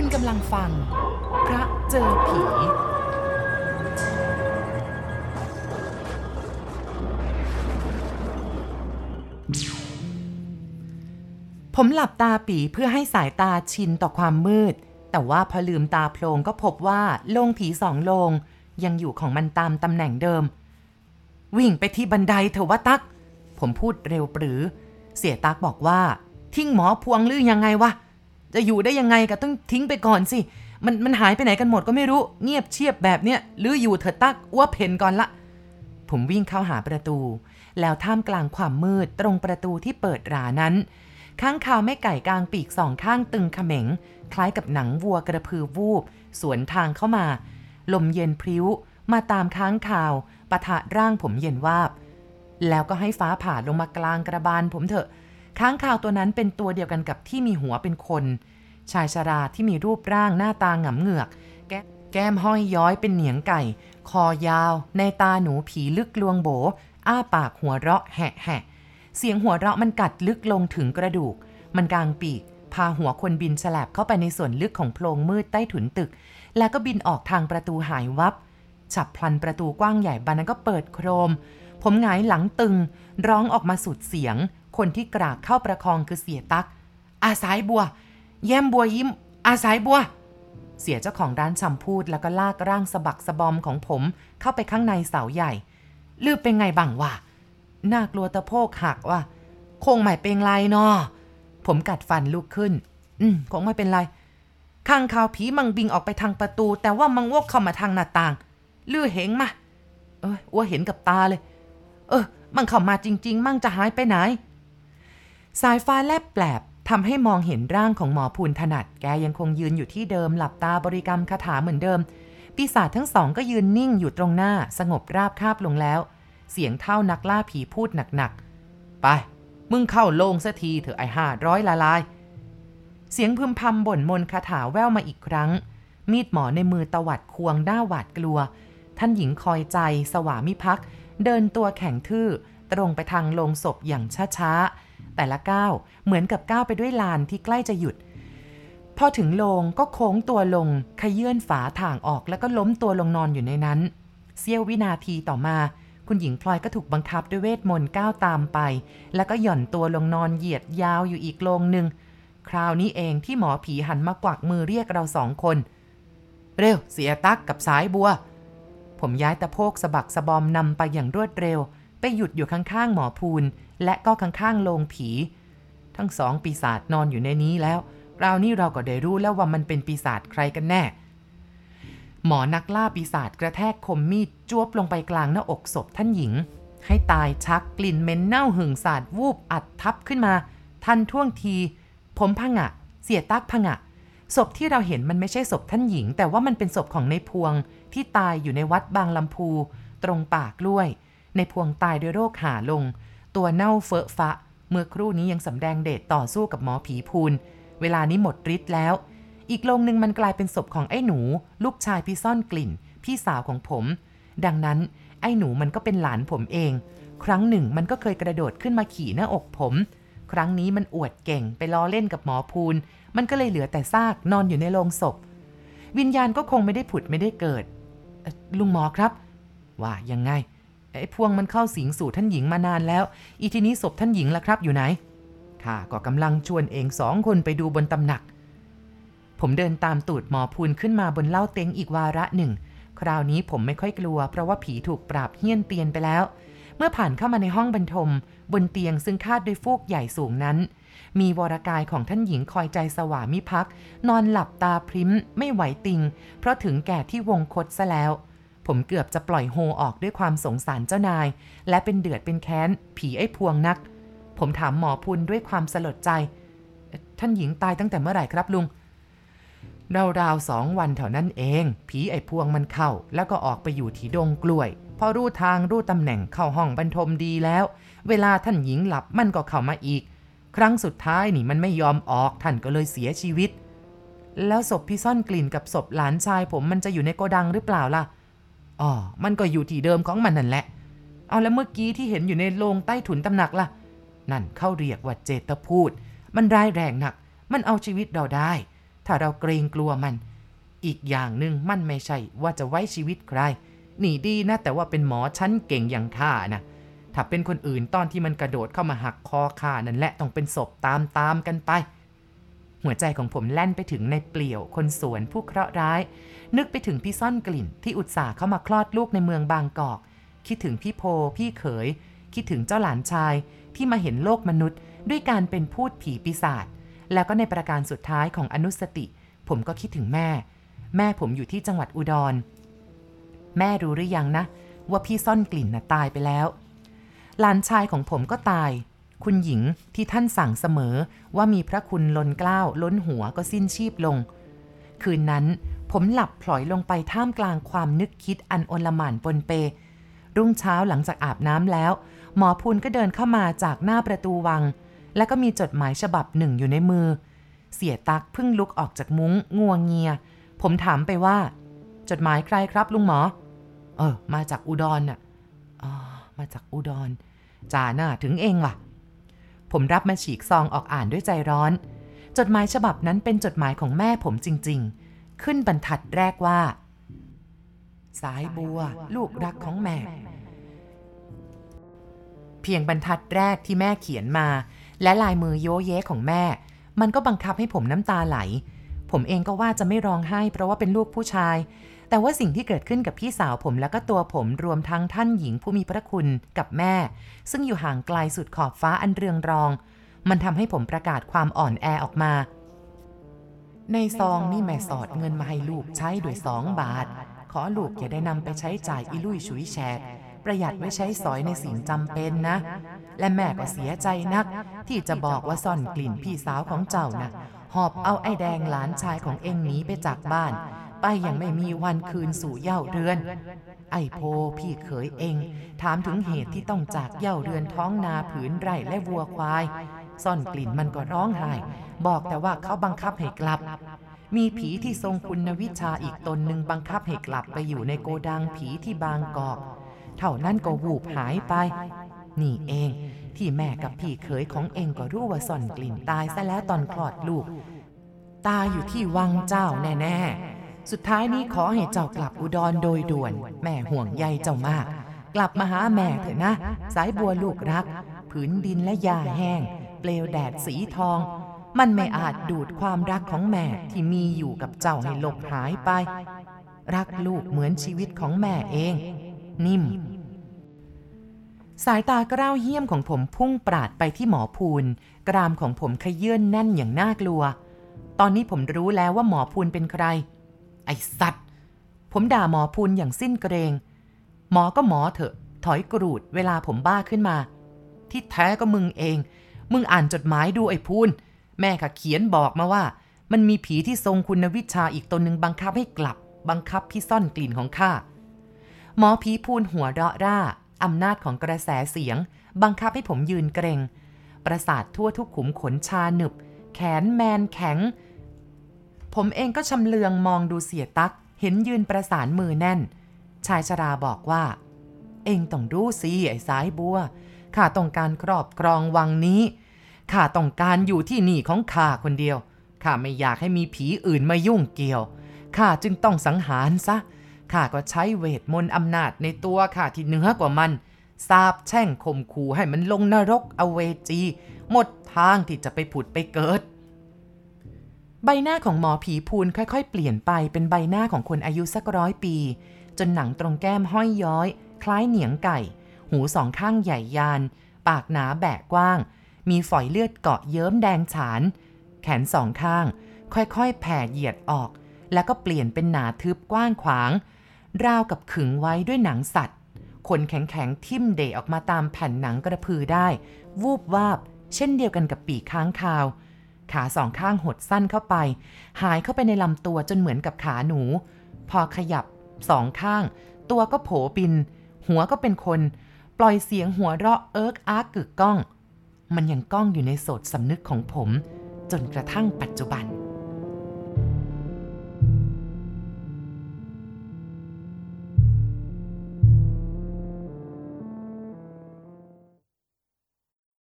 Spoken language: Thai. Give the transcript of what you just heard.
คุณกำลังฟัง พระเจอผี ผมหลับตาปีเพื่อให้สายตาชินต่อความมืด แต่ว่าพอลืมตาโพลงก็พบว่าโลงผีสองโลง ยังอยู่ของมันตามตำแหน่งเดิม วิ่งไปที่บันไดเถอะว่าตัก ผมพูดเร็วปรือ เสียตักบอกว่า ทิ้งหมอพวงหรือยังไงวะ จะอยู่ได้ยังไงก็ต้องทิ้งไปก่อนสิ มันมันหายไปไหนกันหมดก็ไม่รู้ เงียบเชียบแบบเนี้ยหรืออยู่เถอะตักอ้วเพนก่อนละ ผมวิ่งเข้าหาประตู แล้วท่ามกลางความมืดตรงประตูที่เปิดรานั้น ข้างคาวแม่ไก่กลางปีกสองข้างตึงเขม็ง คล้ายกับหนังวัวกระพือวูบ สวนทางเข้ามา ลมเย็นพริ้ว มาตามค้างคาวปะทะร่างผมเย็นวาบ แล้วก็ให้ฟ้าผ่าลงมากลางกระบาลผมเถอะ ค้างคาวตัวนั้นเป็นตัวเดียวกันกับที่มีหัวเป็นคน ชายชาราที่มีรูปร่างหน้าตาหงำเหงือก แกแก้มห้อยย้อยเป็นเหนียงไก่ คอยาว ในตาหนูผีลึกลวงโบ อ้าปากหัวเราะแหะแหะเสียงหัวเราะมันกัดลึกลงถึงกระดูก มันกางปีก พาหัวคนบินฉลบเข้าไปในส่วนลึกของโพรงมืดใต้ถุนตึก แล้วก็บินออกทางประตูหายวับ ฉับพลันประตูกว้างใหญ่บานนั้นก็เปิดโครม ผมหงายหลังตึง ร้องออกมาสุดเสียง คนที่กรากเข้าประคองคือเสียตัก อาสายบัว แย้มบัวยิ้ม อาสายบัว เสียเจ้าของร้านชำพูดแล้วก็ลากร่างสะบักสะบอมของผมเข้าไปข้างในเสาใหญ่ ลืบเป็นไงบังวะ น่ากลัวตะโพกหักวะคงไม่เป็นไรเนาะผมกัดฟันลุกขึ้น อืมคงไม่เป็นไรข้างข่าวผีมังบิงออกไปทางประตู แต่ว่ามังวกเข้ามาทางหน้าต่าง ลือเหงมา เอ้ยอ้วเห็นกับตาเลย เออ มันเข้ามาจริง ๆ มั่งจะหายไปไหน สายฟ้าแลบแปลบทำให้มองเห็นร่างของหมอพูนถนัด แกยังคงยืนอยู่ที่เดิมหลับตาบริกรรมคาถาเหมือนเดิม ปีศาจทั้งสองก็ยืนนิ่งอยู่ตรงหน้า สงบราบคาบลงแล้ว เสียงเท่านักล่าผีพูดหนักๆ ไป มึงเข้าโลงสัทีเถอะไอ้ห้าร้อยละลาย เสียงพึมพำบ่นมนคาถาแววมาอีกครั้ง มีดหมอในมือตวัดควงหน้าหวาดกลัว ท่านหญิงคอยใจ สวามิภักดิ์เดินตัวแข็งทื่อ ตรงไปทางโลงศพอย่างช้าๆ แต่ละก้าวเหมือนกับก้าวไปด้วยลานที่ใกล้จะหยุด พอถึงโลงก็โค้งตัวลงขยื่นฝาถ่างออกแล้วก็ล้มตัวลงนอนอยู่ในนั้น เสี้ยววินาทีต่อมา คุณหญิงพลอยก็ถูกบังคับด้วยเวทมนต์ก้าวตามไป แล้วก็หย่อนตัวลงนอนเหยียดยาวอยู่อีกโลงหนึ่งคราวนี้เองที่หมอผีหันมากวักมือเรียกเราสองคน เร็วเสียตักกับสายบัว ผมย้ายตะโพกสะบักสะบอมนำไปอย่างรวดเร็ว ไปหยุดอยู่ข้างๆหมอพูนและก็ข้างๆโลงผี ทั้งสองปีศาจนอนอยู่ในนี้แล้วคราวนี้เราก็ได้รู้แล้วว่ามันเป็นปีศาจใครกันแน่ หมอนักล่าปีศาจกระแทกคมมีดจ้วบลงไปกลางหน้าอกศพท่านหญิง ให้ตายชักกลิ่นเหม็นเน่าหึงสาดวูบอัดทับขึ้นมา ทันท่วงที ผมผงอะเสียตักผงอะศพที่เราเห็นมันไม่ใช่ศพท่านหญิง แต่ว่ามันเป็นศพของในพวงที่ตายอยู่ในวัดบางลำพู ตรงปากล้วย ในพวงตายด้วยโรคหาลง ตัวเน่าเฟอะฟะ เมื่อครู่นี้ยังสำแดงเดชต่อสู้กับหมอผีพูน เวลานี้หมดฤทธิ์แล้ว อีกโรงหนึ่งมันกลายเป็นศพของไอ้หนู ลูกชายพี่ซ่อนกลิ่น พี่สาวของผม ดังนั้น ไอ้หนูมันก็เป็นหลานผมเอง ครั้งหนึ่งมันก็เคยกระโดดขึ้นมาขี่หน้าอกผม ครั้งนี้มันอวดเก่งไปล้อเล่นกับหมอพูน มันก็เลยเหลือแต่ซากนอนอยู่ในโรงศพ วิญญาณก็คงไม่ได้ผุดไม่ได้เกิดลุงหมอครับ ว่ายังไง ไอ้พวงมันเข้าสิงสู่ท่านหญิงมานานแล้ว อีทีนี้ศพท่านหญิงล่ะครับอยู่ไหนข้าก็กำลังชวนเองสองคนไปดูบนตำหนัก ผมเดินตามตูดหมอพูนขึ้นมาบนเล่าเต็งอีกวาระหนึ่ง คราวนี้ผมไม่ค่อยกลัว เพราะว่าผีถูกปราบเฮี้ยนเตียนไปแล้ว เมื่อผ่านเข้ามาในห้องบรรทม บนเตียงซึ่งคาดด้วยฟูกใหญ่สูงนั้น มีวรกายของท่านหญิงคอยใจสวามิภักดิ์นอนหลับตาพริ้มไม่ไหวติง เพราะถึงแก่ที่วงคตซะแล้ว ผมเกือบจะปล่อยโฮออกด้วยความสงสารเจ้านาย และเป็นเดือดเป็นแค้น ผีไอ้พวงนัก ผมถามหมอพุนด้วยความสลดใจ ท่านหญิงตายตั้งแต่เมื่อไหร่ครับลุงราวๆสองวันเท่านั้นเอง ผีไอ้พวงมันเข้า แล้วก็ออกไปอยู่ที่ดงกล้วย พอรู้ทางรู้ตำแหน่งเข้าห้องบรรทมดีแล้ว เวลาท่านหญิงหลับมันก็เข้ามาอีก ครั้งสุดท้ายนี่มันไม่ยอมออกท่านก็เลยเสียชีวิต แล้วศพพี่ซ่อนกลิ่นกับศพหลานชายผมมันจะอยู่ในโกดังหรือเปล่าล่ะ อ๋อ มันก็อยู่ที่เดิมของมันนั่นแหละ เอาแล้วเมื่อกี้ที่เห็นอยู่ในโรงใต้ถุนตำหนักล่ะ นั่นเข้าเรียกว่าเจตพูด มันร้ายแรงหนัก มันเอาชีวิตเราได้ ถ้าเราเกรงกลัวมัน อีกอย่างหนึ่งมันไม่ใช่ว่าจะไว้ชีวิตใคร หนีดีนะแต่ว่าเป็นหมอชั้นเก่งอย่างข้านะถ้าเป็นคนอื่นตอนที่มันกระโดดเข้ามาหักคอข้านั่นแหละต้องเป็นศพตามตามกันไป หัวใจของผมแล่นไปถึงในเปลี่ยวคนสวนผู้เคราะห์ร้าย นึกไปถึงพี่ซ่อนกลิ่นที่อุตส่าห์เข้ามาคลอดลูกในเมืองบางกอก คิดถึงพี่โพพี่เขย คิดถึงเจ้าหลานชายที่มาเห็นโลกมนุษย์ ด้วยการเป็นพูดผีปีศาจแล้วก็ในประการสุดท้ายของอนุสติ ผมก็คิดถึงแม่ แม่ผมอยู่ที่จังหวัดอุดร แม่รู้หรือยังนะ ว่าพี่ซ่อนกลิ่นน่ะตายไปแล้วหลานชายของผมก็ตาย คุณหญิงที่ท่านสั่งเสมอว่ามีพระคุณล้นเกล้าล้นหัวก็สิ้นชีพลง คืนนั้นผมหลับพลอยลงไปท่ามกลางความนึกคิดอันโอลหม่านปนเป รุ่งเช้าหลังจากอาบน้ำแล้ว หมอพูนก็เดินเข้ามาจากหน้าประตูวัง แล้วก็มีจดหมายฉบับหนึ่งอยู่ในมือ เสียตักเพิ่งลุกออกจากมุ้งงัวงเงีย ผมถามไปว่า จดหมายใครครับลุงหมอ เออ มาจากอุดรน่ะอ๋อมาจากอุดรจ่าหน้าถึงเองว่ะ ผมรับมาฉีกซองออกอ่านด้วยใจร้อน จดหมายฉบับนั้นเป็นจดหมายของแม่ผมจริง ๆ ขึ้นบรรทัดแรกว่า สายบัว ลูกรักของแม่ เพียงบรรทัดแรกที่แม่เขียนมา และลายมือโยเยของแม่ มันก็บังคับให้ผมน้ำตาไหล ผมเองก็ว่าจะไม่ร้องไห้ เพราะว่าเป็นลูกผู้ชาย แต่ว่าสิ่งที่เกิดขึ้นกับพี่สาวผมแล้วก็ตัวผมรวมทั้งท่านหญิงผู้มีพระคุณกับแม่ ซึ่งอยู่ห่างไกลสุดขอบฟ้าอันเรืองรอง มันทำให้ผมประกาศความอ่อนแอออกมา ในซองนี่แม่สอดเงินมาให้ลูกใช้ด้วยสองบาท ขอลูกอย่าได้นำไปใช้จ่ายอิลุยฉุยแฉกประหยัดไว้ใช้สอยในสิ่งจำเป็นนะ และแม่ก็เสียใจนัก ที่จะบอกว่าซ่อนกลิ่นพี่สาวของเจ้านะ หอบเอาไอ้แดงหลานชายของเองหนีไปจากบ้าน ไปยังไม่มีวันคืนสู่เย่าเรือน ไอ้โพพี่เขยเอง ถามถึงเหตุที่ต้องจากเย่าเรือนท้องนาผืนไร่และวัวควาย ซ่อนกลิ่นมันก็ร้องไห้ บอกแต่ว่าเขาบังคับให้กลับ มีผีที่ทรงคุณวิชาอีกตนหนึ่งบังคับให้กลับไปอยู่ในโกดังผีที่บางกอก เท่านั้นก็วูบหายไป นี่เอง ที่แม่กับพี่เขยของเองก็รู้ว่าซ่อนกลิ่นตายซะแล้วตอนคลอดลูก ตายอยู่ที่วังเจ้าแน่ๆ สุดท้ายนี้ขอให้เจ้ากลับอุดรโดยด่วน แม่ห่วงใยเจ้ามาก กลับมาหาแม่เถอะนะ สายบัวลูกรัก ผืนดินและยาแห้ง เปลวแดดสีทอง มันไม่อาจดูดความรักของแม่ที่มีอยู่กับเจ้าให้หลบหายไป รักลูกเหมือนชีวิตของแม่เอง นิ่ม สายตากร้าวเหี้ยมของผมพุ่งปราดไปที่หมอพูน กรามของผมขยื่นแน่นอย่างน่ากลัว ตอนนี้ผมรู้แล้วว่าหมอพูนเป็นใคร ไอ้สัตว์ ผมด่าหมอพูนอย่างสิ้นเกรง หมอก็หมอเถอะ ถอยกรูดเวลาผมบ้าขึ้นมา ที่แท้ก็มึงเอง มึงอ่านจดหมายดูไอ้พูน แม่ข้าเขียนบอกมาว่า มันมีผีที่ทรงคุณวิชาอีกตนหนึ่งบังคับให้กลับ บังคับพี่ซ่อนกลิ่นของข้า หมอผีพูนหัวเราะร่า อำนาจของกระแสเสียง บังคับให้ผมยืนเกรง ประสาททั่วทุกขุมขนชาหนึบ แขนแมนแข็ง ผมเองก็ชำเลืองมองดูเสียตัก เห็นยืนประสานมือแน่น ชายชราบอกว่า เองต้องรู้สิไอ้สายบัว ข้าต้องการครอบครองวังนี้ ข้าต้องการอยู่ที่นี่ของข้าคนเดียว ข้าไม่อยากให้มีผีอื่นมายุ่งเกี่ยว ข้าจึงต้องสังหารซะ ข้าก็ใช้เวทมนต์อำนาจในตัวข้าที่เหนือกว่ามันสาบแช่งข่มขู่ให้มันลงนรกอเวจี หมดทางที่จะไปผุดไปเกิด ใบหน้าของหมอผีพูนค่อยๆ เปลี่ยนไปเป็นใบหน้าของคนอายุสักร้อยปี จนหนังตรงแก้มห้อยย้อย คล้ายเหนียงไก่ หูสองข้างใหญ่ยาน ปากหนาแบกกว้าง มีฝอยเลือดเกาะเยิ้มแดงฉาน แขนสองข้าง ค่อยๆ แผ่เหยียดออก แล้วก็เปลี่ยนเป็นหนาทึบกว้างขวาง ราวกับขึงไว้ด้วยหนังสัตว์ ขนแข็งๆทิ่มเดออกมาตามแผ่นหนังกระพือได้ วูบวาบ เช่นเดียวกันกับปีกค้างคาว ขาสองข้างหดสั้นเข้าไป หายเข้าไปในลำตัวจนเหมือนกับขาหนู พอขยับสองข้าง ตัวก็โผบิน หัวก็เป็นคน ปล่อยเสียงหัวเราะเอิกอาร์กกึกก้อง มันยังก้องอยู่ในโสดสำนึกของผม จนกระทั่งปัจจุบัน